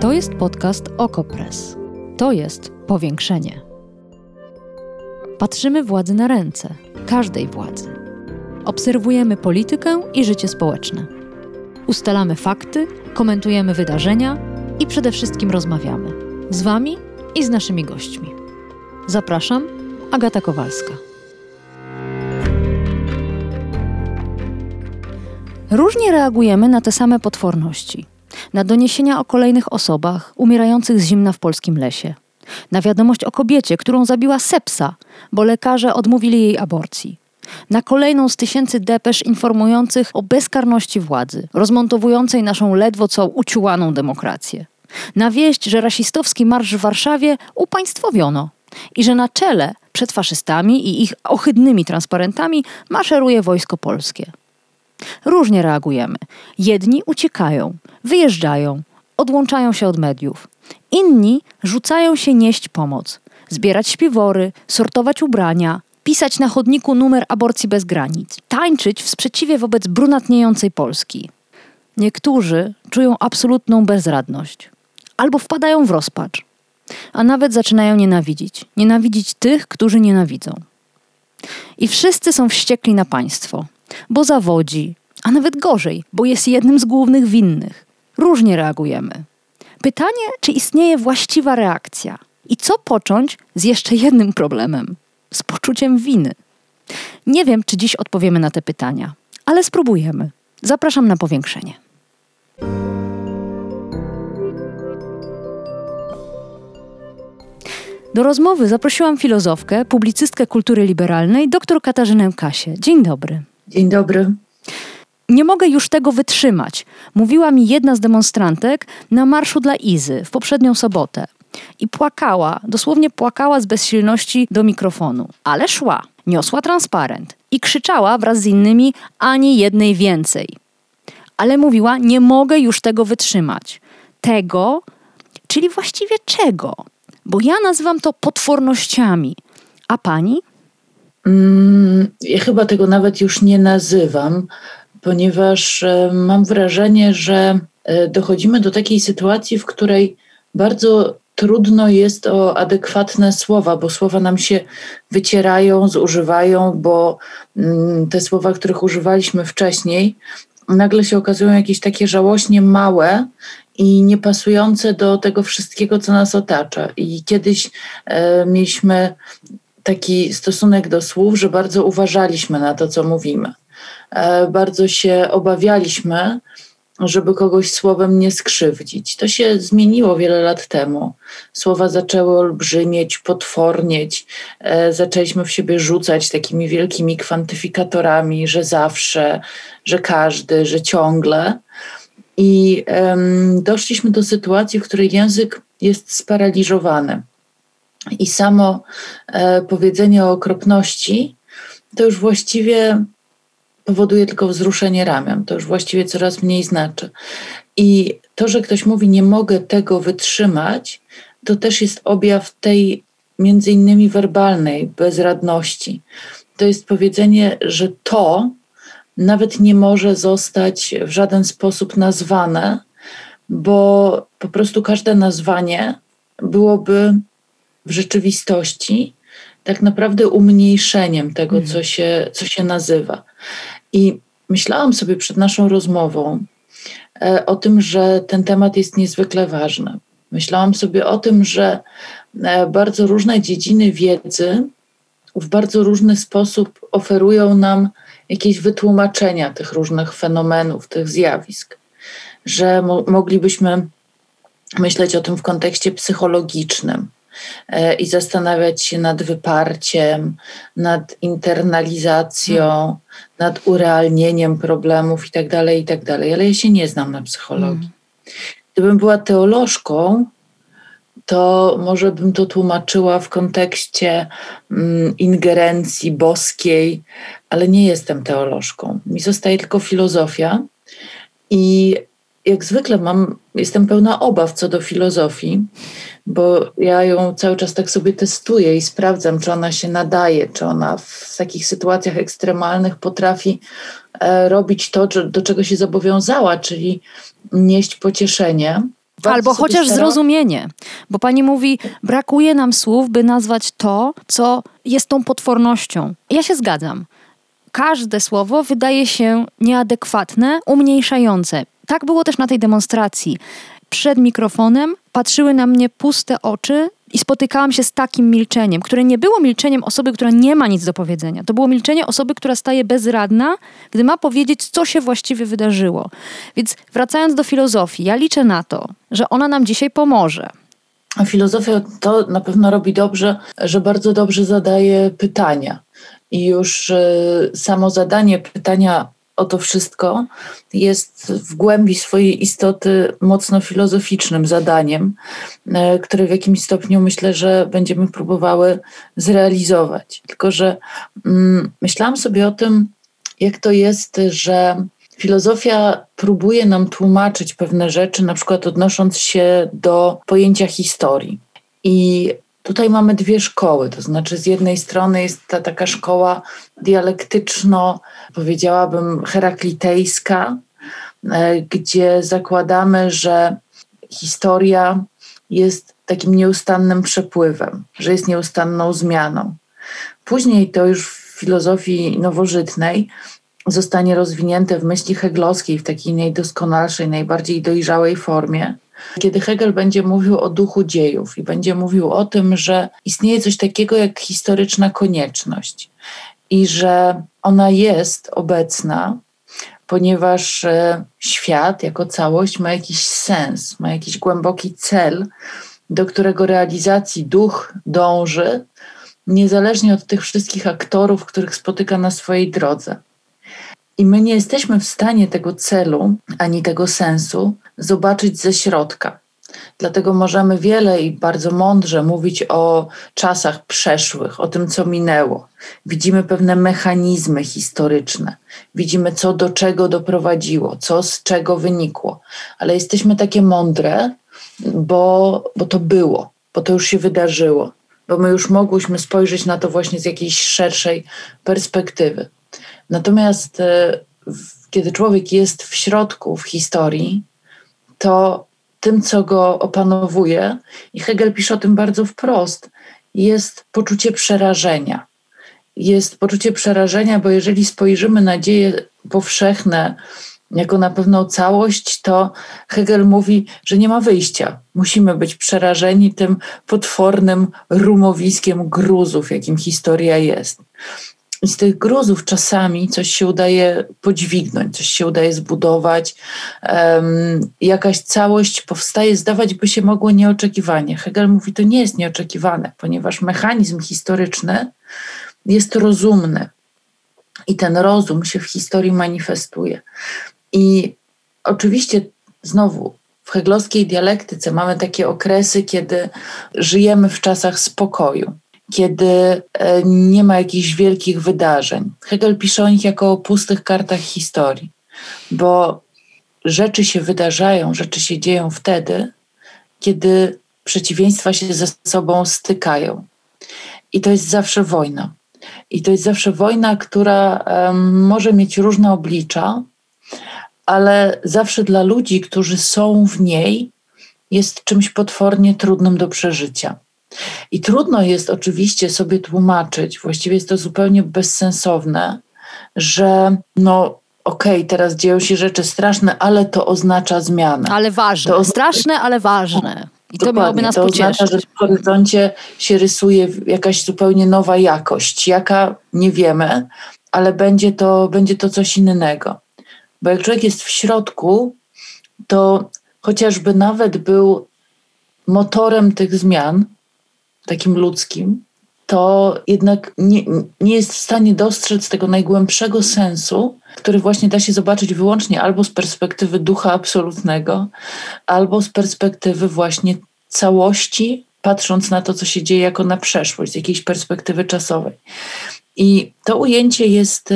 To jest podcast Okopres. To jest powiększenie. Patrzymy władzy na ręce, każdej władzy. Obserwujemy politykę i życie społeczne. Ustalamy fakty, komentujemy wydarzenia i przede wszystkim rozmawiamy z Wami i z naszymi gośćmi. Zapraszam, Agata Kowalska. Różnie reagujemy na te same potworności. Na doniesienia o kolejnych osobach umierających z zimna w polskim lesie. Na wiadomość o kobiecie, którą zabiła sepsa, bo lekarze odmówili jej aborcji. Na kolejną z tysięcy depesz informujących o bezkarności władzy, rozmontowującej naszą ledwo co uciułaną demokrację. Na wieść, że rasistowski marsz w Warszawie upaństwowiono i że na czele przed faszystami i ich ohydnymi transparentami maszeruje wojsko polskie. Różnie reagujemy. Jedni uciekają, wyjeżdżają, odłączają się od mediów. Inni rzucają się nieść pomoc, zbierać śpiwory, sortować ubrania, pisać na chodniku numer aborcji bez granic, tańczyć w sprzeciwie wobec brunatniejącej Polski. Niektórzy czują absolutną bezradność albo wpadają w rozpacz, a nawet zaczynają nienawidzić. Nienawidzić tych, którzy nienawidzą. I wszyscy są wściekli na państwo, bo zawodzi, a nawet gorzej, bo jest jednym z głównych winnych. Różnie reagujemy. Pytanie, czy istnieje właściwa reakcja i co począć z jeszcze jednym problemem z poczuciem winy. Nie wiem, czy dziś odpowiemy na te pytania, ale spróbujemy. Zapraszam na powiększenie. Do rozmowy zaprosiłam filozofkę, publicystkę kultury liberalnej, dr Katarzynę Kasię. Dzień dobry. Dzień dobry. Nie mogę już tego wytrzymać, mówiła mi jedna z demonstrantek na marszu dla Izy w poprzednią sobotę. I płakała, dosłownie płakała z bezsilności do mikrofonu, ale szła, niosła transparent i krzyczała wraz z innymi ani jednej więcej. Ale mówiła: Nie mogę już tego wytrzymać. Tego, czyli właściwie czego? Bo ja nazywam to potwornościami. A pani? Mm, ja chyba tego nawet już nie nazywam, ponieważ e, mam wrażenie, że e, dochodzimy do takiej sytuacji, w której bardzo trudno jest o adekwatne słowa, bo słowa nam się wycierają, zużywają, bo mm, te słowa, których używaliśmy wcześniej, nagle się okazują jakieś takie żałośnie małe i niepasujące do tego wszystkiego, co nas otacza. I kiedyś e, mieliśmy taki stosunek do słów, że bardzo uważaliśmy na to, co mówimy. E, bardzo się obawialiśmy, żeby kogoś słowem nie skrzywdzić. To się zmieniło wiele lat temu. Słowa zaczęły olbrzymieć, potwornieć, e, zaczęliśmy w siebie rzucać takimi wielkimi kwantyfikatorami, że zawsze, że każdy, że ciągle. I doszliśmy do sytuacji, w której język jest sparaliżowany. I samo e, powiedzenie o okropności to już właściwie powoduje tylko wzruszenie ramion. To już właściwie coraz mniej znaczy. I to, że ktoś mówi, nie mogę tego wytrzymać, to też jest objaw tej między innymi werbalnej bezradności. To jest powiedzenie, że to nawet nie może zostać w żaden sposób nazwane, bo po prostu każde nazwanie byłoby w rzeczywistości tak naprawdę umniejszeniem tego, co, mhm. się, co się nazywa. I myślałam sobie przed naszą rozmową e, o tym, że ten temat jest niezwykle ważny. Myślałam sobie o tym, że e, bardzo różne dziedziny wiedzy w bardzo różny sposób oferują nam jakieś wytłumaczenia tych różnych fenomenów, tych zjawisk, że mo moglibyśmy myśleć o tym w kontekście psychologicznym, i zastanawiać się nad wyparciem, nad internalizacją, hmm. nad urealnieniem problemów itd., tak itd. Tak Ale ja się nie znam na psychologii. Hmm. Gdybym była teolożką, to może bym to tłumaczyła w kontekście mm, ingerencji boskiej, ale nie jestem teolożką. Mi zostaje tylko filozofia i jak zwykle mam, jestem pełna obaw co do filozofii, bo ja ją cały czas tak sobie testuję i sprawdzam, czy ona się nadaje, czy ona w takich sytuacjach ekstremalnych potrafi e, robić to, do czego się zobowiązała, czyli nieść pocieszenie. Albo chociaż zrozumienie, bo pani mówi, brakuje nam słów, by nazwać to, co jest tą potwornością. Ja się zgadzam. Każde słowo wydaje się nieadekwatne, umniejszające. Tak było też na tej demonstracji. Przed mikrofonem patrzyły na mnie puste oczy i spotykałam się z takim milczeniem, które nie było milczeniem osoby, która nie ma nic do powiedzenia. To było milczenie osoby, która staje bezradna, gdy ma powiedzieć, co się właściwie wydarzyło. Więc wracając do filozofii, ja liczę na to, że ona nam dzisiaj pomoże. Filozofia to na pewno robi dobrze, że bardzo dobrze zadaje pytania. I już y, samo zadanie pytania o to wszystko jest w głębi swojej istoty mocno filozoficznym zadaniem, e, które w jakimś stopniu myślę, że będziemy próbowały zrealizować. Tylko, że mm, myślałam sobie o tym, jak to jest, że filozofia próbuje nam tłumaczyć pewne rzeczy, na przykład odnosząc się do pojęcia historii. I Tutaj mamy dwie szkoły, to znaczy z jednej strony jest ta taka szkoła dialektyczno, powiedziałabym, heraklitejska, e, gdzie zakładamy, że historia jest takim nieustannym przepływem, że jest nieustanną zmianą. Później to już w filozofii nowożytnej zostanie rozwinięte w myśli heglowskiej w takiej najdoskonalszej, najbardziej dojrzałej formie kiedy Hegel będzie mówił o duchu dziejów i będzie mówił o tym, że istnieje coś takiego jak historyczna konieczność i że ona jest obecna, ponieważ e, świat jako całość ma jakiś sens, ma jakiś głęboki cel, do którego realizacji duch dąży, niezależnie od tych wszystkich aktorów, których spotyka na swojej drodze. I my nie jesteśmy w stanie tego celu ani tego sensu zobaczyć ze środka. Dlatego możemy wiele i bardzo mądrze mówić o czasach przeszłych, o tym, co minęło. Widzimy pewne mechanizmy historyczne, widzimy, co do czego doprowadziło, co z czego wynikło, ale jesteśmy takie mądre, bo, bo to było, bo to już się wydarzyło, bo my już mogłyśmy spojrzeć na to właśnie z jakiejś szerszej perspektywy. Natomiast e, kiedy człowiek jest w środku, w historii, to tym, co go opanowuje, i Hegel pisze o tym bardzo wprost, jest poczucie przerażenia. Jest poczucie przerażenia, bo jeżeli spojrzymy na dzieje powszechne jako na pewną całość, to Hegel mówi, że nie ma wyjścia. Musimy być przerażeni tym potwornym rumowiskiem gruzów, jakim historia jest z tych gruzów czasami coś się udaje podźwignąć, coś się udaje zbudować, um, jakaś całość powstaje, zdawać by się mogło nieoczekiwanie. Hegel mówi, to nie jest nieoczekiwane, ponieważ mechanizm historyczny jest rozumny i ten rozum się w historii manifestuje. I oczywiście znowu w heglowskiej dialektyce mamy takie okresy, kiedy żyjemy w czasach spokoju kiedy e, nie ma jakichś wielkich wydarzeń. Hegel pisze o nich jako o pustych kartach historii, bo rzeczy się wydarzają, rzeczy się dzieją wtedy, kiedy przeciwieństwa się ze sobą stykają. I to jest zawsze wojna. I to jest zawsze wojna, która może mieć różne oblicza, ale zawsze dla ludzi, którzy są w niej, jest czymś potwornie trudnym do przeżycia. I trudno jest oczywiście sobie tłumaczyć, właściwie jest to zupełnie bezsensowne, że no okej, okay, teraz dzieją się rzeczy straszne, ale to oznacza zmianę. Ale ważne. To straszne, ale ważne. I to miałoby nas to pocieszyć. oznacza, że w horyzoncie się rysuje jakaś zupełnie nowa jakość. Jaka? Nie wiemy, ale będzie to, będzie to coś innego. Bo jak człowiek jest w środku, to chociażby nawet był motorem tych zmian, takim ludzkim, to jednak nie, nie jest w stanie dostrzec tego najgłębszego sensu, który właśnie da się zobaczyć wyłącznie albo z perspektywy ducha absolutnego, albo z perspektywy właśnie całości, patrząc na to, co się dzieje jako na przeszłość, z jakiejś perspektywy czasowej. I to ujęcie jest,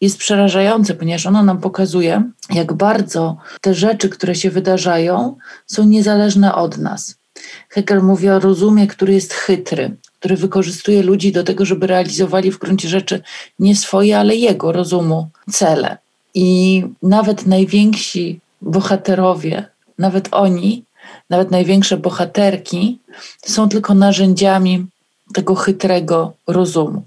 jest przerażające, ponieważ ono nam pokazuje, jak bardzo te rzeczy, które się wydarzają, są niezależne od nas. Hegel mówi o rozumie, który jest chytry, który wykorzystuje ludzi do tego, żeby realizowali w gruncie rzeczy nie swoje, ale jego rozumu cele. I nawet najwięksi bohaterowie, nawet oni nawet największe bohaterki, są tylko narzędziami tego chytrego rozumu.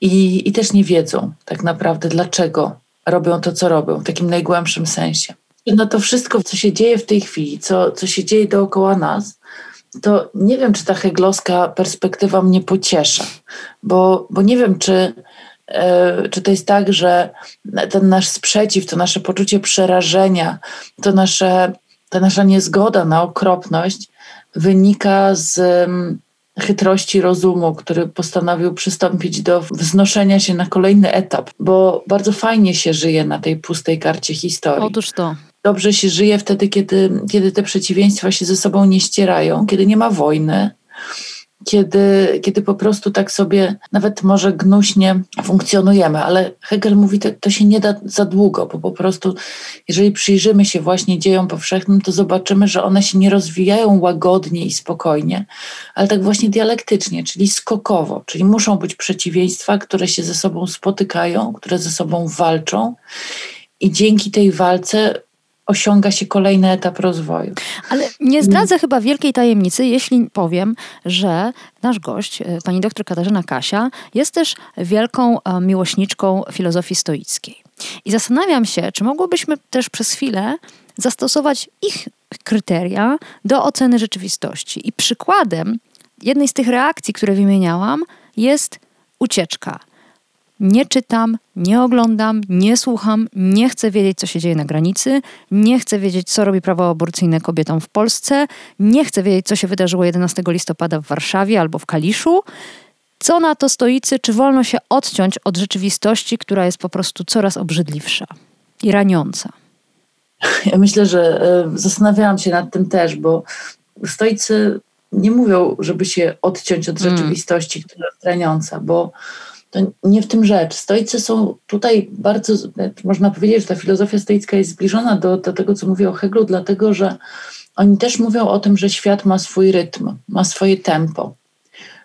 I, I też nie wiedzą tak naprawdę, dlaczego robią to, co robią, w takim najgłębszym sensie. No to wszystko, co się dzieje w tej chwili, co, co się dzieje dookoła nas, to nie wiem, czy ta heglowska perspektywa mnie pociesza, bo, bo nie wiem, czy, e, czy to jest tak, że ten nasz sprzeciw, to nasze poczucie przerażenia, to nasze, ta nasza niezgoda na okropność wynika z mm, chytrości rozumu, który postanowił przystąpić do wznoszenia się na kolejny etap, bo bardzo fajnie się żyje na tej pustej karcie historii. Otóż to dobrze się żyje wtedy, kiedy, kiedy te przeciwieństwa się ze sobą nie ścierają, kiedy nie ma wojny, kiedy, kiedy po prostu tak sobie nawet może gnuśnie funkcjonujemy, ale Hegel mówi, to, to się nie da za długo, bo po prostu jeżeli przyjrzymy się właśnie dziejom powszechnym, to zobaczymy, że one się nie rozwijają łagodnie i spokojnie, ale tak właśnie dialektycznie, czyli skokowo, czyli muszą być przeciwieństwa, które się ze sobą spotykają, które ze sobą walczą. I dzięki tej walce osiąga się kolejny etap rozwoju. Ale nie zdradzę chyba wielkiej tajemnicy, jeśli powiem, że nasz gość, e, pani doktor Katarzyna Kasia, jest też wielką e, miłośniczką filozofii stoickiej. I zastanawiam się, czy mogłobyśmy też przez chwilę zastosować ich kryteria do oceny rzeczywistości. I przykładem jednej z tych reakcji, które wymieniałam, jest ucieczka nie czytam, nie oglądam, nie słucham, nie chcę wiedzieć, co się dzieje na granicy, nie chcę wiedzieć, co robi prawo aborcyjne kobietom w Polsce, nie chcę wiedzieć, co się wydarzyło 11 listopada w Warszawie albo w Kaliszu. Co na to stoicy, czy wolno się odciąć od rzeczywistości, która jest po prostu coraz obrzydliwsza i raniąca? Ja myślę, że e, zastanawiałam się nad tym też, bo stoicy nie mówią, żeby się odciąć od mm. rzeczywistości, mm. która jest raniąca, bo to nie w tym rzecz. Stoicy są tutaj bardzo, można powiedzieć, że ta filozofia stoicka jest zbliżona do, do tego, co mówił o Heglu, dlatego że oni też mówią o tym, że świat ma swój rytm, ma swoje tempo,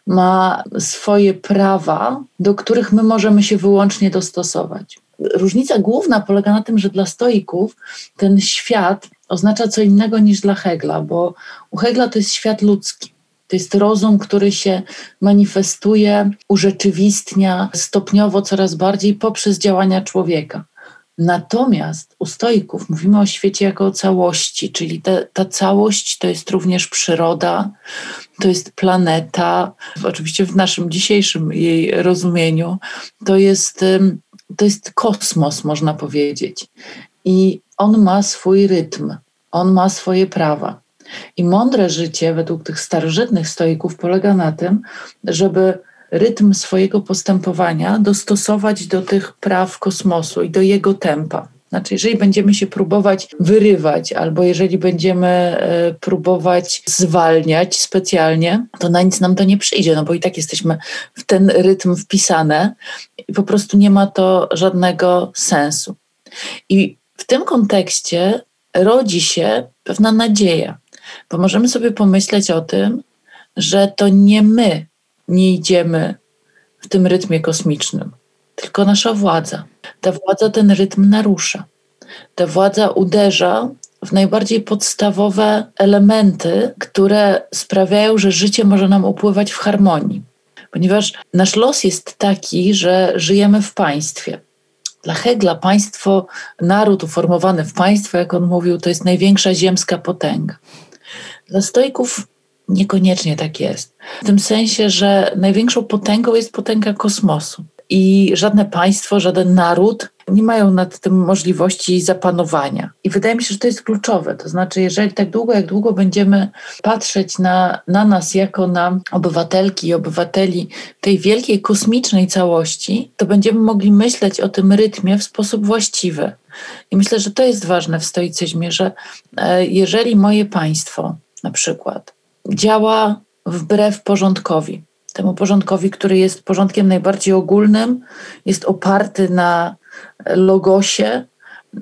ma swoje prawa, do których my możemy się wyłącznie dostosować. Różnica główna polega na tym, że dla stoików ten świat oznacza co innego niż dla Hegla, bo u Hegla to jest świat ludzki. To jest rozum, który się manifestuje, urzeczywistnia stopniowo coraz bardziej poprzez działania człowieka. Natomiast u stoików mówimy o świecie jako o całości, czyli ta, ta całość to jest również przyroda, to jest planeta, oczywiście w naszym dzisiejszym jej rozumieniu, to jest, to jest kosmos, można powiedzieć. I on ma swój rytm, on ma swoje prawa. I mądre życie według tych starożytnych stoików polega na tym, żeby rytm swojego postępowania dostosować do tych praw kosmosu i do jego tempa. Znaczy, jeżeli będziemy się próbować wyrywać, albo jeżeli będziemy e, próbować zwalniać specjalnie, to na nic nam to nie przyjdzie, no bo i tak jesteśmy w ten rytm wpisane i po prostu nie ma to żadnego sensu. I w tym kontekście rodzi się pewna nadzieja. Bo możemy sobie pomyśleć o tym, że to nie my nie idziemy w tym rytmie kosmicznym, tylko nasza władza. Ta władza ten rytm narusza. Ta władza uderza w najbardziej podstawowe elementy, które sprawiają, że życie może nam upływać w harmonii. Ponieważ nasz los jest taki, że żyjemy w państwie. Dla Hegla państwo, naród uformowany w państwo, jak on mówił, to jest największa ziemska potęga. Dla stoików niekoniecznie tak jest. W tym sensie, że największą potęgą jest potęga kosmosu. I żadne państwo, żaden naród nie mają nad tym możliwości zapanowania. I wydaje mi się, że to jest kluczowe. To znaczy, jeżeli tak długo, jak długo będziemy patrzeć na, na nas jako na obywatelki i obywateli tej wielkiej kosmicznej całości, to będziemy mogli myśleć o tym rytmie w sposób właściwy. I myślę, że to jest ważne w stoicyzmie, że e, jeżeli moje państwo na przykład działa wbrew porządkowi, temu porządkowi, który jest porządkiem najbardziej ogólnym, jest oparty na logosie,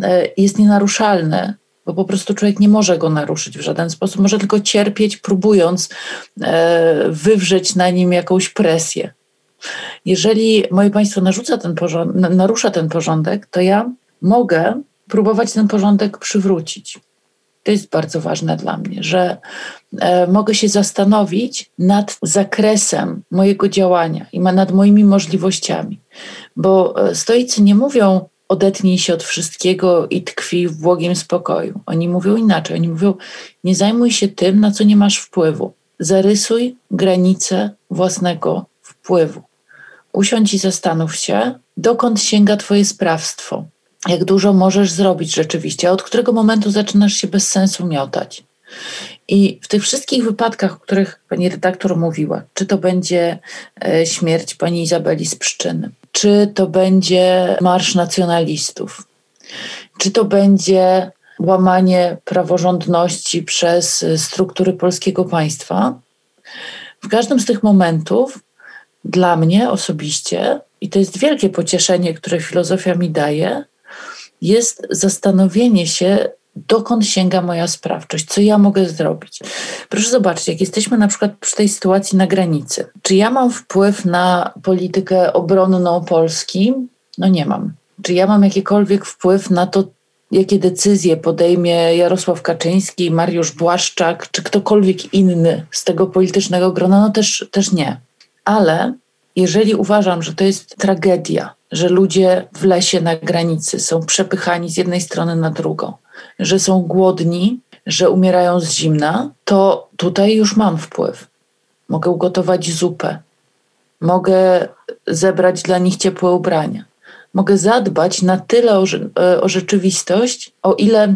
e, jest nienaruszalny, bo po prostu człowiek nie może go naruszyć w żaden sposób, może tylko cierpieć, próbując e, wywrzeć na nim jakąś presję. Jeżeli moje państwo narzuca ten porządek, narusza ten porządek, to ja mogę próbować ten porządek przywrócić. To jest bardzo ważne dla mnie, że e, mogę się zastanowić nad zakresem mojego działania i nad moimi możliwościami. Bo e, stoicy nie mówią, odetnij się od wszystkiego i tkwi w błogim spokoju. Oni mówią inaczej. Oni mówią, nie zajmuj się tym, na co nie masz wpływu. Zarysuj granice własnego wpływu. Usiądź i zastanów się, dokąd sięga Twoje sprawstwo. Jak dużo możesz zrobić rzeczywiście, od którego momentu zaczynasz się bez sensu miotać. I w tych wszystkich wypadkach, o których pani redaktor mówiła, czy to będzie e, śmierć pani Izabeli z Pszczyny, czy to będzie Marsz Nacjonalistów, czy to będzie łamanie praworządności przez struktury polskiego państwa. W każdym z tych momentów dla mnie osobiście, i to jest wielkie pocieszenie, które filozofia mi daje, jest zastanowienie się, dokąd sięga moja sprawczość, co ja mogę zrobić. Proszę zobaczyć, jak jesteśmy na przykład przy tej sytuacji na granicy, czy ja mam wpływ na politykę obronną Polski? No nie mam. Czy ja mam jakikolwiek wpływ na to, jakie decyzje podejmie Jarosław Kaczyński, Mariusz Błaszczak, czy ktokolwiek inny z tego politycznego grona? No też, też nie. Ale jeżeli uważam, że to jest tragedia, że ludzie w lesie na granicy są przepychani z jednej strony na drugą, że są głodni, że umierają z zimna, to tutaj już mam wpływ. Mogę ugotować zupę, mogę zebrać dla nich ciepłe ubrania, mogę zadbać na tyle o, o rzeczywistość, o ile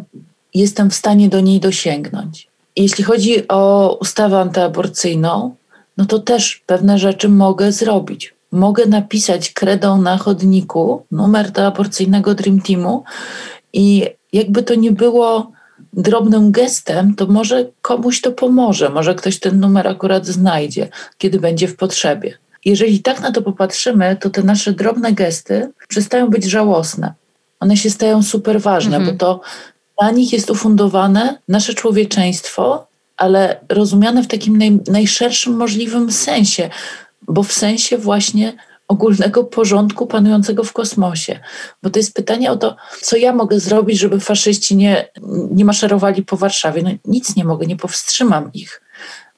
jestem w stanie do niej dosięgnąć. Jeśli chodzi o ustawę antyaborcyjną, no to też pewne rzeczy mogę zrobić. Mogę napisać kredą na chodniku numer do aborcyjnego Dream Teamu i jakby to nie było drobnym gestem, to może komuś to pomoże, może ktoś ten numer akurat znajdzie, kiedy będzie w potrzebie. Jeżeli tak na to popatrzymy, to te nasze drobne gesty przestają być żałosne. One się stają super ważne, mhm. bo to dla nich jest ufundowane nasze człowieczeństwo, ale rozumiane w takim naj, najszerszym możliwym sensie, bo w sensie właśnie ogólnego porządku panującego w kosmosie. Bo to jest pytanie o to, co ja mogę zrobić, żeby faszyści nie, nie maszerowali po Warszawie. No nic nie mogę, nie powstrzymam ich.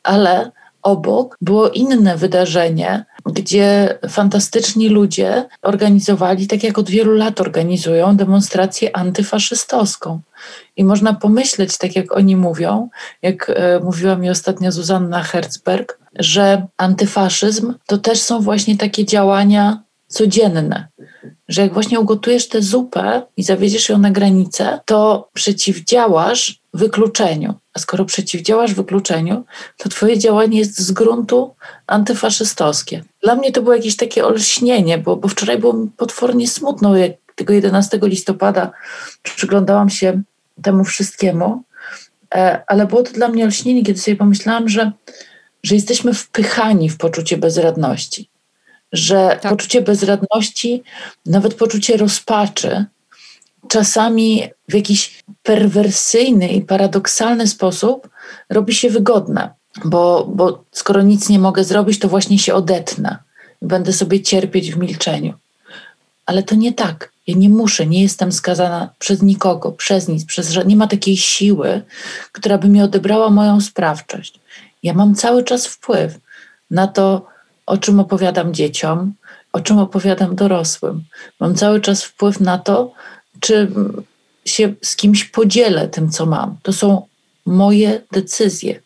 Ale obok było inne wydarzenie, gdzie fantastyczni ludzie organizowali, tak jak od wielu lat organizują, demonstrację antyfaszystowską. I można pomyśleć, tak jak oni mówią, jak e, mówiła mi ostatnio Zuzanna Herzberg, że antyfaszyzm to też są właśnie takie działania codzienne. Że jak właśnie ugotujesz tę zupę i zawiedziesz ją na granicę, to przeciwdziałasz wykluczeniu. A skoro przeciwdziałasz wykluczeniu, to twoje działanie jest z gruntu antyfaszystowskie. Dla mnie to było jakieś takie olśnienie, bo, bo wczoraj było mi potwornie smutno, jak tego 11 listopada przyglądałam się temu wszystkiemu, e, ale było to dla mnie olśnienie, kiedy sobie pomyślałam, że, że jesteśmy wpychani w poczucie bezradności. Że tak. poczucie bezradności, nawet poczucie rozpaczy, czasami w jakiś perwersyjny i paradoksalny sposób robi się wygodne, bo, bo skoro nic nie mogę zrobić, to właśnie się odetnę. Będę sobie cierpieć w milczeniu. Ale to nie tak. Ja nie muszę, nie jestem skazana przez nikogo, przez nic, przez nie ma takiej siły, która by mi odebrała moją sprawczość. Ja mam cały czas wpływ na to, o czym opowiadam dzieciom, o czym opowiadam dorosłym. Mam cały czas wpływ na to, czy się z kimś podzielę tym, co mam. To są moje decyzje.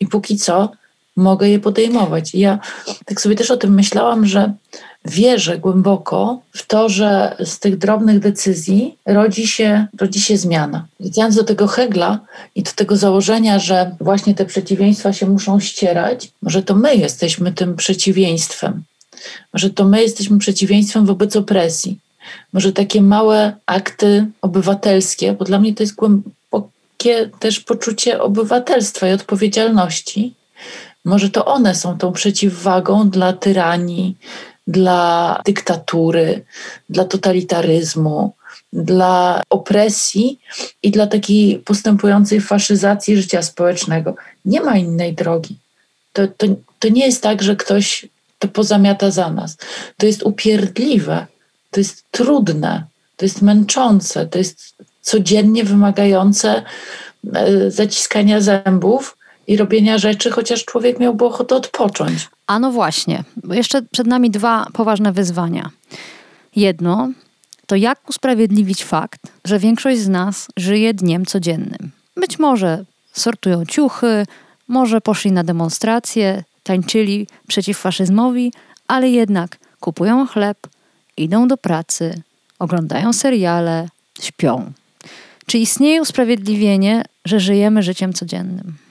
I póki co mogę je podejmować. I ja tak sobie też o tym myślałam, że wierzę głęboko w to, że z tych drobnych decyzji rodzi się, rodzi się zmiana. Wracając do tego Hegla i do tego założenia, że właśnie te przeciwieństwa się muszą ścierać, może to my jesteśmy tym przeciwieństwem. Może to my jesteśmy przeciwieństwem wobec opresji. Może takie małe akty obywatelskie, bo dla mnie to jest głębokie też poczucie obywatelstwa i odpowiedzialności. Może to one są tą przeciwwagą dla tyranii, dla dyktatury, dla totalitaryzmu, dla opresji i dla takiej postępującej faszyzacji życia społecznego. Nie ma innej drogi. To, to, to nie jest tak, że ktoś to pozamiata za nas. To jest upierdliwe, to jest trudne, to jest męczące, to jest codziennie wymagające e, zaciskania zębów i robienia rzeczy, chociaż człowiek miałby ochotę odpocząć. A no właśnie, bo jeszcze przed nami dwa poważne wyzwania. Jedno to jak usprawiedliwić fakt, że większość z nas żyje dniem codziennym. Być może sortują ciuchy, może poszli na demonstracje, tańczyli przeciw faszyzmowi, ale jednak kupują chleb, idą do pracy, oglądają seriale, śpią. Czy istnieje usprawiedliwienie, że żyjemy życiem codziennym?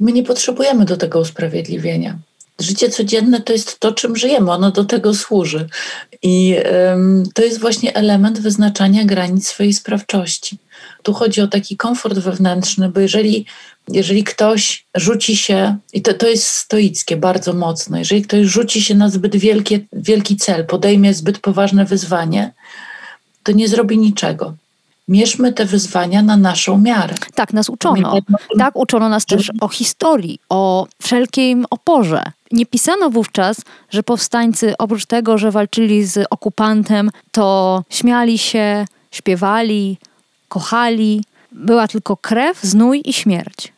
My nie potrzebujemy do tego usprawiedliwienia. Życie codzienne to jest to, czym żyjemy, ono do tego służy. I um, to jest właśnie element wyznaczania granic swojej sprawczości. Tu chodzi o taki komfort wewnętrzny, bo jeżeli, jeżeli ktoś rzuci się, i to, to jest stoickie bardzo mocno, jeżeli ktoś rzuci się na zbyt wielkie, wielki cel, podejmie zbyt poważne wyzwanie, to nie zrobi niczego mierzmy te wyzwania na naszą miarę. Tak nas uczono. Tak uczono nas też o historii, o wszelkim oporze. Nie pisano wówczas, że powstańcy oprócz tego, że walczyli z okupantem, to śmiali się, śpiewali, kochali. Była tylko krew, znój i śmierć.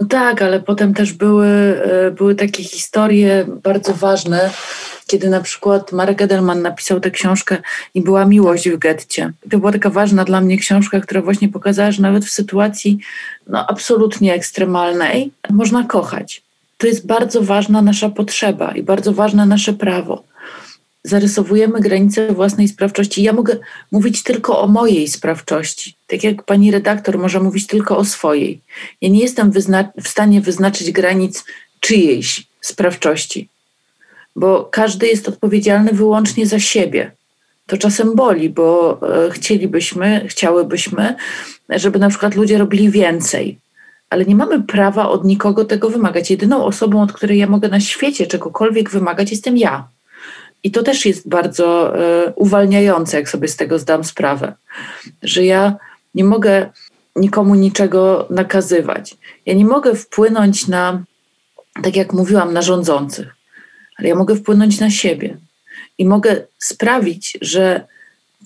No tak, ale potem też były, e, były takie historie bardzo ważne, kiedy na przykład Marek Edelman napisał tę książkę i była miłość w getcie. To była taka ważna dla mnie książka, która właśnie pokazała, że nawet w sytuacji no, absolutnie ekstremalnej można kochać. To jest bardzo ważna nasza potrzeba i bardzo ważne nasze prawo zarysowujemy granice własnej sprawczości. Ja mogę mówić tylko o mojej sprawczości, tak jak pani redaktor może mówić tylko o swojej. Ja nie jestem w stanie wyznaczyć granic czyjejś sprawczości, bo każdy jest odpowiedzialny wyłącznie za siebie. To czasem boli, bo e, chcielibyśmy, chciałybyśmy, żeby na przykład ludzie robili więcej, ale nie mamy prawa od nikogo tego wymagać. Jedyną osobą, od której ja mogę na świecie czegokolwiek wymagać, jestem ja. I to też jest bardzo y, uwalniające, jak sobie z tego zdam sprawę, że ja nie mogę nikomu niczego nakazywać. Ja nie mogę wpłynąć na, tak jak mówiłam, na rządzących, ale ja mogę wpłynąć na siebie i mogę sprawić, że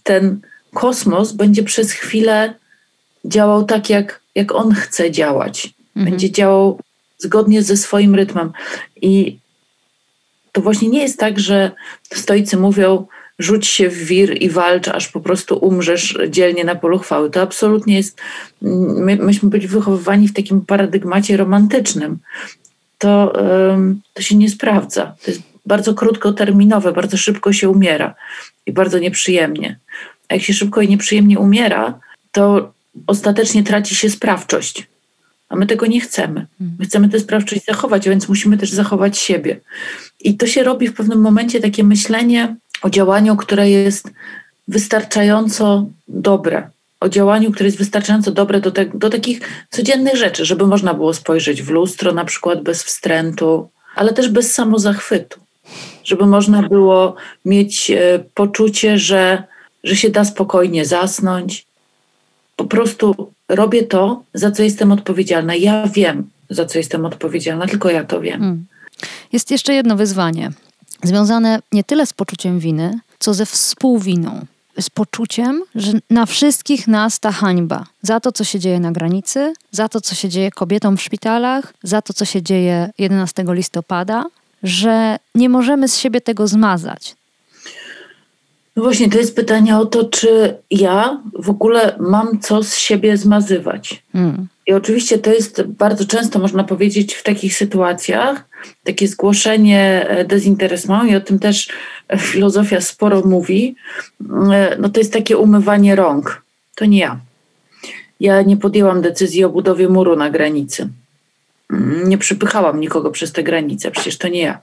ten kosmos będzie przez chwilę działał tak, jak, jak on chce działać. Mhm. Będzie działał zgodnie ze swoim rytmem. I to właśnie nie jest tak, że stoicy mówią, rzuć się w wir i walcz, aż po prostu umrzesz dzielnie na polu chwały. To absolutnie jest, my, myśmy byli wychowywani w takim paradygmacie romantycznym. To, to się nie sprawdza. To jest bardzo krótkoterminowe, bardzo szybko się umiera i bardzo nieprzyjemnie. A jak się szybko i nieprzyjemnie umiera, to ostatecznie traci się sprawczość. A my tego nie chcemy. My chcemy tę sprawczość zachować, więc musimy też zachować siebie. I to się robi w pewnym momencie takie myślenie o działaniu, które jest wystarczająco dobre. O działaniu, które jest wystarczająco dobre do, te, do takich codziennych rzeczy, żeby można było spojrzeć w lustro, na przykład bez wstrętu, ale też bez samozachwytu. Żeby można było mieć e, poczucie, że, że się da spokojnie zasnąć. Po prostu robię to, za co jestem odpowiedzialna. Ja wiem, za co jestem odpowiedzialna, tylko ja to wiem. Hmm. Jest jeszcze jedno wyzwanie, związane nie tyle z poczuciem winy, co ze współwiną. Z poczuciem, że na wszystkich nas ta hańba za to, co się dzieje na granicy, za to, co się dzieje kobietom w szpitalach, za to, co się dzieje 11 listopada, że nie możemy z siebie tego zmazać. No właśnie, to jest pytanie o to, czy ja w ogóle mam co z siebie zmazywać. Hmm. I oczywiście to jest bardzo często, można powiedzieć, w takich sytuacjach, takie zgłoszenie e, dezinteresmą i o tym też filozofia sporo mówi, e, no to jest takie umywanie rąk. To nie ja. Ja nie podjęłam decyzji o budowie muru na granicy. Mm, nie przypychałam nikogo przez tę granicę, przecież to nie ja.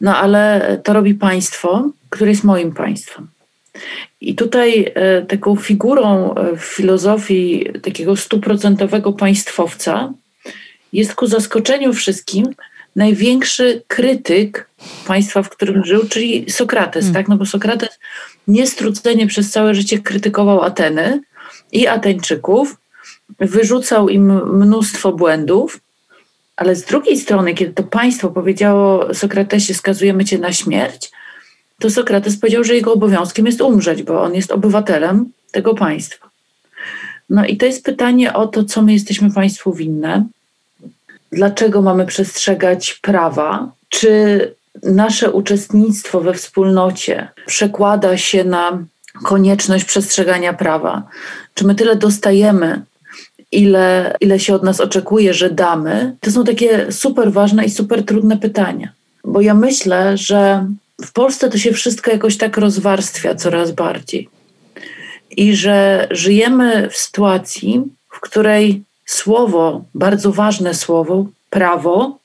No ale to robi państwo, które jest moim państwem. I tutaj e, taką figurą e, w filozofii takiego stuprocentowego państwowca jest ku zaskoczeniu wszystkim największy krytyk państwa, w którym żył, czyli Sokrates, hmm. tak? No bo Sokrates niestrudzenie przez całe życie krytykował Ateny i Ateńczyków, wyrzucał im mnóstwo błędów, ale z drugiej strony, kiedy to państwo powiedziało Sokratesie, skazujemy cię na śmierć, to Sokrates powiedział, że jego obowiązkiem jest umrzeć, bo on jest obywatelem tego państwa. No i to jest pytanie o to, co my jesteśmy Państwu winne, dlaczego mamy przestrzegać prawa, czy nasze uczestnictwo we wspólnocie przekłada się na konieczność przestrzegania prawa. Czy my tyle dostajemy, ile, ile się od nas oczekuje, że damy? To są takie super ważne i super trudne pytania. Bo ja myślę, że w Polsce to się wszystko jakoś tak rozwarstwia coraz bardziej. I że żyjemy w sytuacji, w której słowo, bardzo ważne słowo, prawo,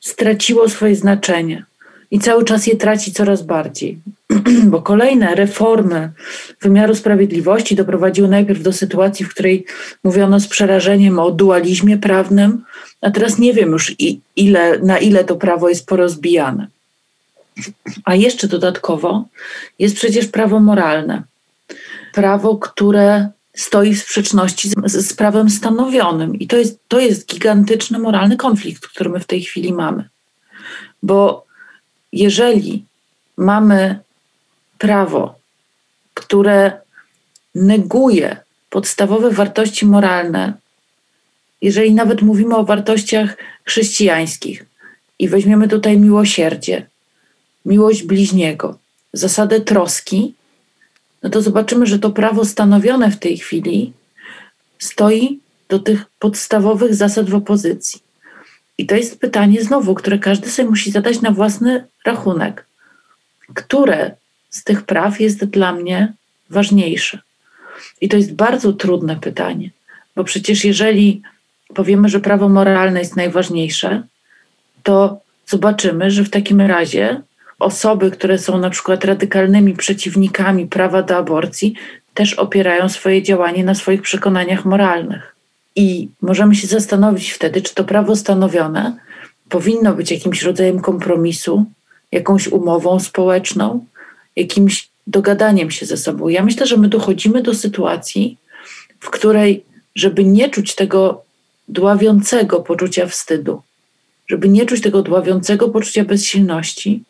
straciło swoje znaczenie i cały czas je traci coraz bardziej. Bo kolejne reformy wymiaru sprawiedliwości doprowadziły najpierw do sytuacji, w której mówiono z przerażeniem o dualizmie prawnym, a teraz nie wiem już ile, na ile to prawo jest porozbijane. A jeszcze dodatkowo jest przecież prawo moralne. Prawo, które stoi w sprzeczności z, z, prawem stanowionym. I to jest, to jest gigantyczny moralny konflikt, który my w tej chwili mamy. Bo jeżeli mamy prawo, które neguje podstawowe wartości moralne, jeżeli nawet mówimy o wartościach chrześcijańskich i weźmiemy tutaj miłosierdzie, miłość bliźniego, zasadę troski, no to zobaczymy, że to prawo stanowione w tej chwili stoi do tych podstawowych zasad w opozycji. I to jest pytanie znowu, które każdy sobie musi zadać na własny rachunek. Które z tych praw jest dla mnie ważniejsze? I to jest bardzo trudne pytanie, bo przecież jeżeli powiemy, że prawo moralne jest najważniejsze, to zobaczymy, że w takim razie osoby, które są na przykład radykalnymi przeciwnikami prawa do aborcji, też opierają swoje działanie na swoich przekonaniach moralnych. I możemy się zastanowić wtedy, czy to prawo stanowione powinno być jakimś rodzajem kompromisu, jakąś umową społeczną, jakimś dogadaniem się ze sobą. Ja myślę, że my dochodzimy do sytuacji, w której, żeby nie czuć tego dławiącego poczucia wstydu, żeby nie czuć tego dławiącego poczucia bezsilności,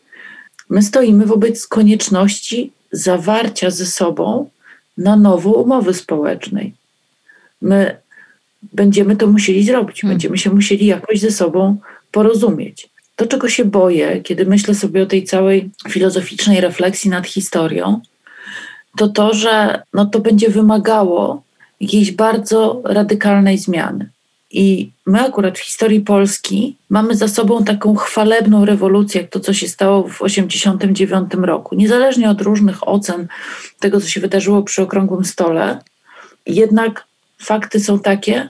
My stoimy wobec konieczności zawarcia ze sobą na nowo umowy społecznej. My będziemy to musieli zrobić, hmm. będziemy się musieli jakoś ze sobą porozumieć. To, czego się boję, kiedy myślę sobie o tej całej filozoficznej refleksji nad historią, to to, że no, to będzie wymagało jakiejś bardzo radykalnej zmiany. I my akurat w historii Polski mamy za sobą taką chwalebną rewolucję, jak to, co się stało w 1989 roku. Niezależnie od różnych ocen tego, co się wydarzyło przy okrągłym stole, jednak fakty są takie,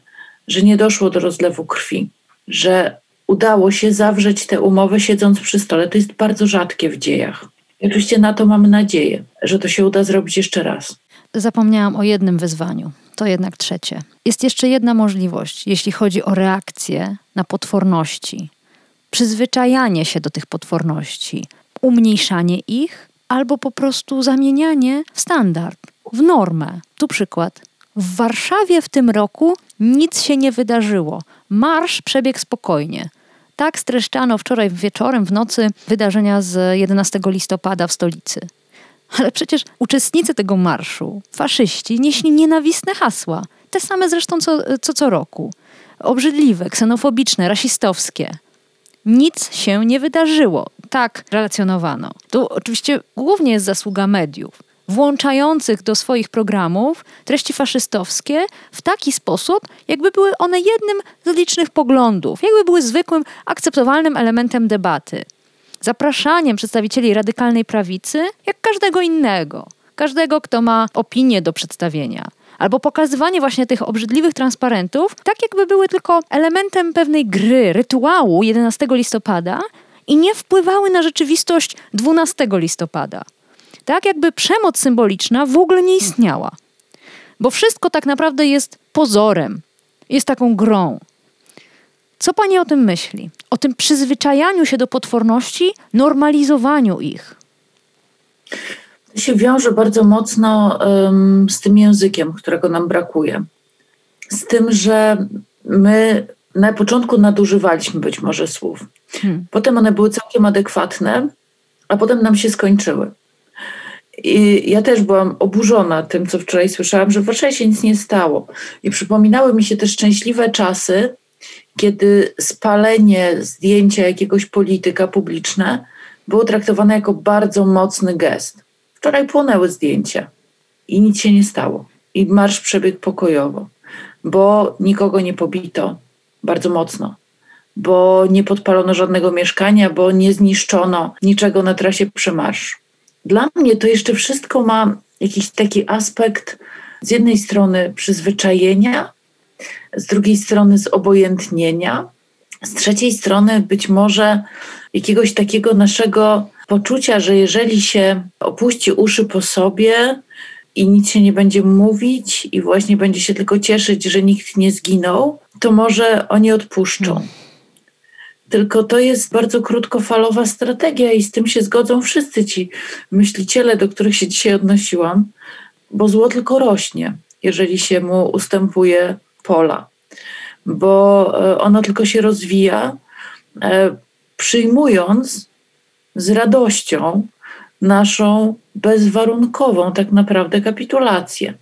że nie doszło do rozlewu krwi, że udało się zawrzeć tę umowę siedząc przy stole. To jest bardzo rzadkie w dziejach. I oczywiście na to mamy nadzieję, że to się uda zrobić jeszcze raz. Zapomniałam o jednym wyzwaniu to jednak trzecie. Jest jeszcze jedna możliwość, jeśli chodzi o reakcję na potworności. Przyzwyczajanie się do tych potworności, umniejszanie ich albo po prostu zamienianie w standard, w normę. Tu przykład. W Warszawie w tym roku nic się nie wydarzyło. Marsz przebiegł spokojnie. Tak streszczano wczoraj wieczorem, w nocy wydarzenia z 11 listopada w stolicy. Ale przecież uczestnicy tego marszu, faszyści, nieśli nienawistne hasła. Te same zresztą co, co co roku. Obrzydliwe, ksenofobiczne, rasistowskie. Nic się nie wydarzyło. Tak relacjonowano. Tu oczywiście głównie jest zasługa mediów, włączających do swoich programów treści faszystowskie w taki sposób, jakby były one jednym z licznych poglądów, jakby były zwykłym, akceptowalnym elementem debaty zapraszaniem przedstawicieli radykalnej prawicy, jak każdego innego. Każdego, kto ma opinię do przedstawienia. Albo pokazywanie właśnie tych obrzydliwych transparentów, tak jakby były tylko elementem pewnej gry, rytuału 11 listopada i nie wpływały na rzeczywistość 12 listopada. Tak jakby przemoc symboliczna w ogóle nie istniała. Bo wszystko tak naprawdę jest pozorem, jest taką grą. Co pani o tym myśli? O tym przyzwyczajaniu się do potworności, normalizowaniu ich? To się wiąże bardzo mocno um, z tym językiem, którego nam brakuje. Z tym, że my na początku nadużywaliśmy być może słów. Hmm. Potem one były całkiem adekwatne, a potem nam się skończyły. I ja też byłam oburzona tym, co wczoraj słyszałam, że w Warszawie się nic nie stało. I przypominały mi się te szczęśliwe czasy, kiedy spalenie zdjęcia jakiegoś polityka publiczne było traktowane jako bardzo mocny gest. Wczoraj płonęły zdjęcia i nic się nie stało. I marsz przebiegł pokojowo, bo nikogo nie pobito bardzo mocno, bo nie podpalono żadnego mieszkania, bo nie zniszczono niczego na trasie przemarszu. Dla mnie to jeszcze wszystko ma jakiś taki aspekt z jednej strony przyzwyczajenia, z drugiej strony zobojętnienia, z trzeciej strony być może jakiegoś takiego naszego poczucia, że jeżeli się opuści uszy po sobie i nic się nie będzie mówić i właśnie będzie się tylko cieszyć, że nikt nie zginął, to może oni odpuszczą. Hmm. Tylko to jest bardzo krótkofalowa strategia i z tym się zgodzą wszyscy ci myśliciele, do których się dzisiaj odnosiłam, bo zło tylko rośnie, jeżeli się mu ustępuje pola, bo e, ono tylko się rozwija, e, przyjmując z radością naszą bezwarunkową, tak naprawdę, kapitulację.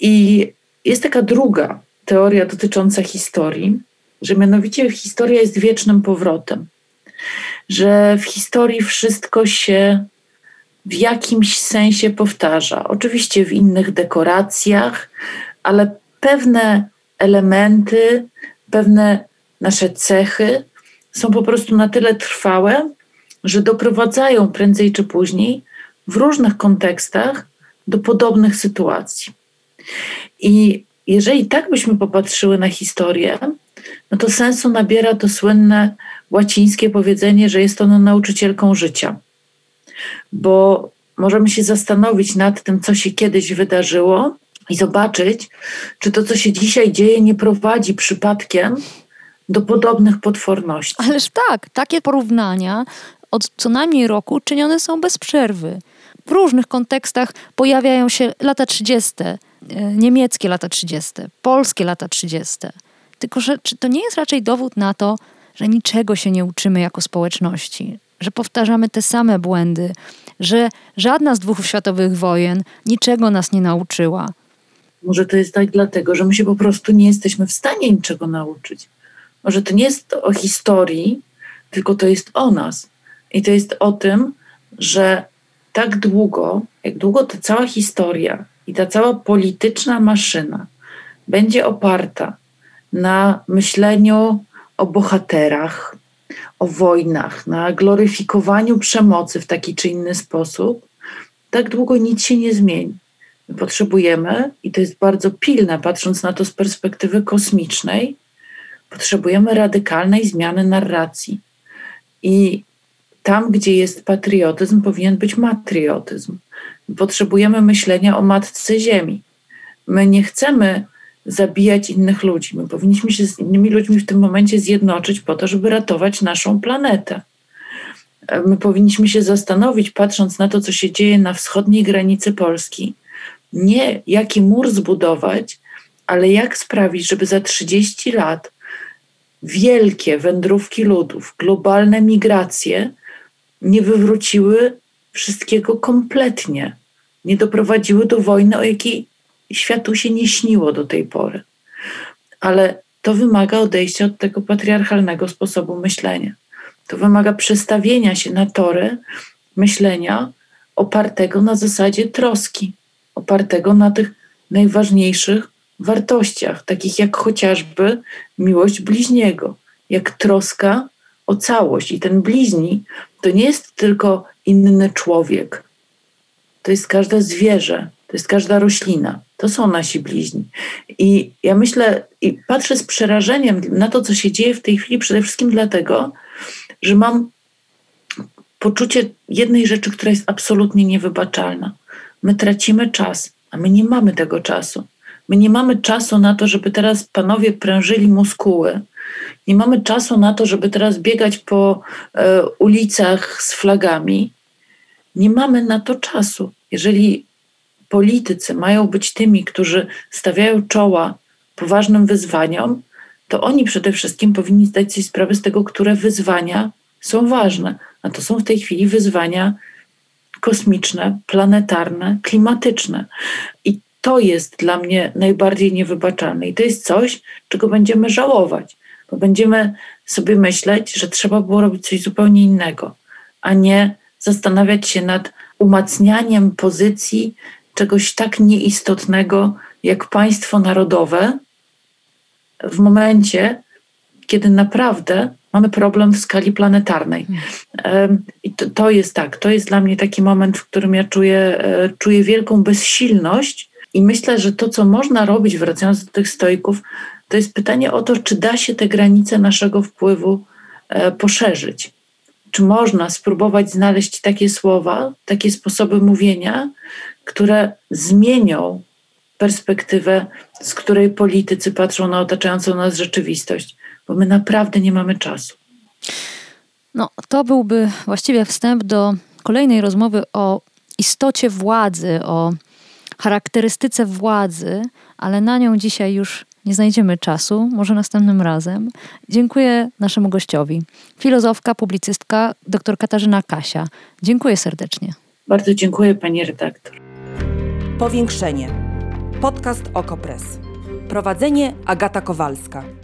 I jest taka druga teoria dotycząca historii, że mianowicie historia jest wiecznym powrotem, że w historii wszystko się w jakimś sensie powtarza. Oczywiście w innych dekoracjach, ale pewne elementy, pewne nasze cechy są po prostu na tyle trwałe, że doprowadzają prędzej czy później w różnych kontekstach do podobnych sytuacji. I jeżeli tak byśmy popatrzyły na historię, no to sensu nabiera to słynne łacińskie powiedzenie, że jest ona nauczycielką życia. Bo możemy się zastanowić nad tym, co się kiedyś wydarzyło i zobaczyć, czy to, co się dzisiaj dzieje, nie prowadzi przypadkiem do podobnych potworności. Ależ tak, takie porównania od co najmniej roku czynione są bez przerwy. W różnych kontekstach pojawiają się lata 30., e, niemieckie lata 30., polskie lata 30. Tylko, że czy to nie jest raczej dowód na to, że niczego się nie uczymy jako społeczności, że powtarzamy te same błędy, że żadna z dwóch światowych wojen niczego nas nie nauczyła. Może to jest tak dlatego, że my się po prostu nie jesteśmy w stanie niczego nauczyć. Może to nie jest o historii, tylko to jest o nas. I to jest o tym, że tak długo, jak długo ta cała historia i ta cała polityczna maszyna będzie oparta na myśleniu o bohaterach, o wojnach, na gloryfikowaniu przemocy w taki czy inny sposób, tak długo nic się nie zmieni. My potrzebujemy, i to jest bardzo pilne, patrząc na to z perspektywy kosmicznej, potrzebujemy radykalnej zmiany narracji. I tam, gdzie jest patriotyzm, powinien być matriotyzm. Potrzebujemy myślenia o matce Ziemi. My nie chcemy zabijać innych ludzi. My powinniśmy się z innymi ludźmi w tym momencie zjednoczyć po to, żeby ratować naszą planetę. My powinniśmy się zastanowić, patrząc na to, co się dzieje na wschodniej granicy Polski, nie jaki mur zbudować, ale jak sprawić, żeby za 30 lat wielkie wędrówki ludów, globalne migracje nie wywróciły wszystkiego kompletnie, nie doprowadziły do wojny, o jakiej światu się nie śniło do tej pory. Ale to wymaga odejścia od tego patriarchalnego sposobu myślenia. To wymaga przestawienia się na tory myślenia opartego na zasadzie troski, opartego na tych najważniejszych wartościach, takich jak chociażby miłość bliźniego, jak troska o całość. I ten bliźni to nie jest tylko inny człowiek, to jest każde zwierzę, to jest każda roślina. To są nasi bliźni. I ja myślę i patrzę z przerażeniem na to, co się dzieje w tej chwili, przede wszystkim dlatego, że mam poczucie jednej rzeczy, która jest absolutnie niewybaczalna. My tracimy czas, a my nie mamy tego czasu. My nie mamy czasu na to, żeby teraz panowie prężyli muskuły. Nie mamy czasu na to, żeby teraz biegać po e, ulicach z flagami. Nie mamy na to czasu. Jeżeli politycy mają być tymi, którzy stawiają czoła poważnym wyzwaniom, to oni przede wszystkim powinni zdać sobie sprawę z tego, które wyzwania są ważne. A to są w tej chwili wyzwania kosmiczne, planetarne, klimatyczne. I to jest dla mnie najbardziej niewybaczalne. I to jest coś, czego będziemy żałować, bo będziemy sobie myśleć, że trzeba było robić coś zupełnie innego, a nie zastanawiać się nad umacnianiem pozycji czegoś tak nieistotnego jak państwo narodowe w momencie, kiedy naprawdę mamy problem w skali planetarnej. I to, to, jest tak, to jest dla mnie taki moment, w którym ja czuję, e, czuję wielką bezsilność i myślę, że to, co można robić, wracając do tych stoików, to jest pytanie o to, czy da się te granice naszego wpływu e, poszerzyć. Czy można spróbować znaleźć takie słowa, takie sposoby mówienia, które zmienią perspektywę, z której politycy patrzą na otaczającą nas rzeczywistość, bo my naprawdę nie mamy czasu. No, to byłby właściwie wstęp do kolejnej rozmowy o istocie władzy, o charakterystyce władzy, ale na nią dzisiaj już nie znajdziemy czasu, może następnym razem. Dziękuję naszemu gościowi. Filozofka, publicystka, dr Katarzyna Kasia. Dziękuję serdecznie. Bardzo dziękuję pani redaktor. Powiększenie. Podcast Okopres. Prowadzenie Agata Kowalska.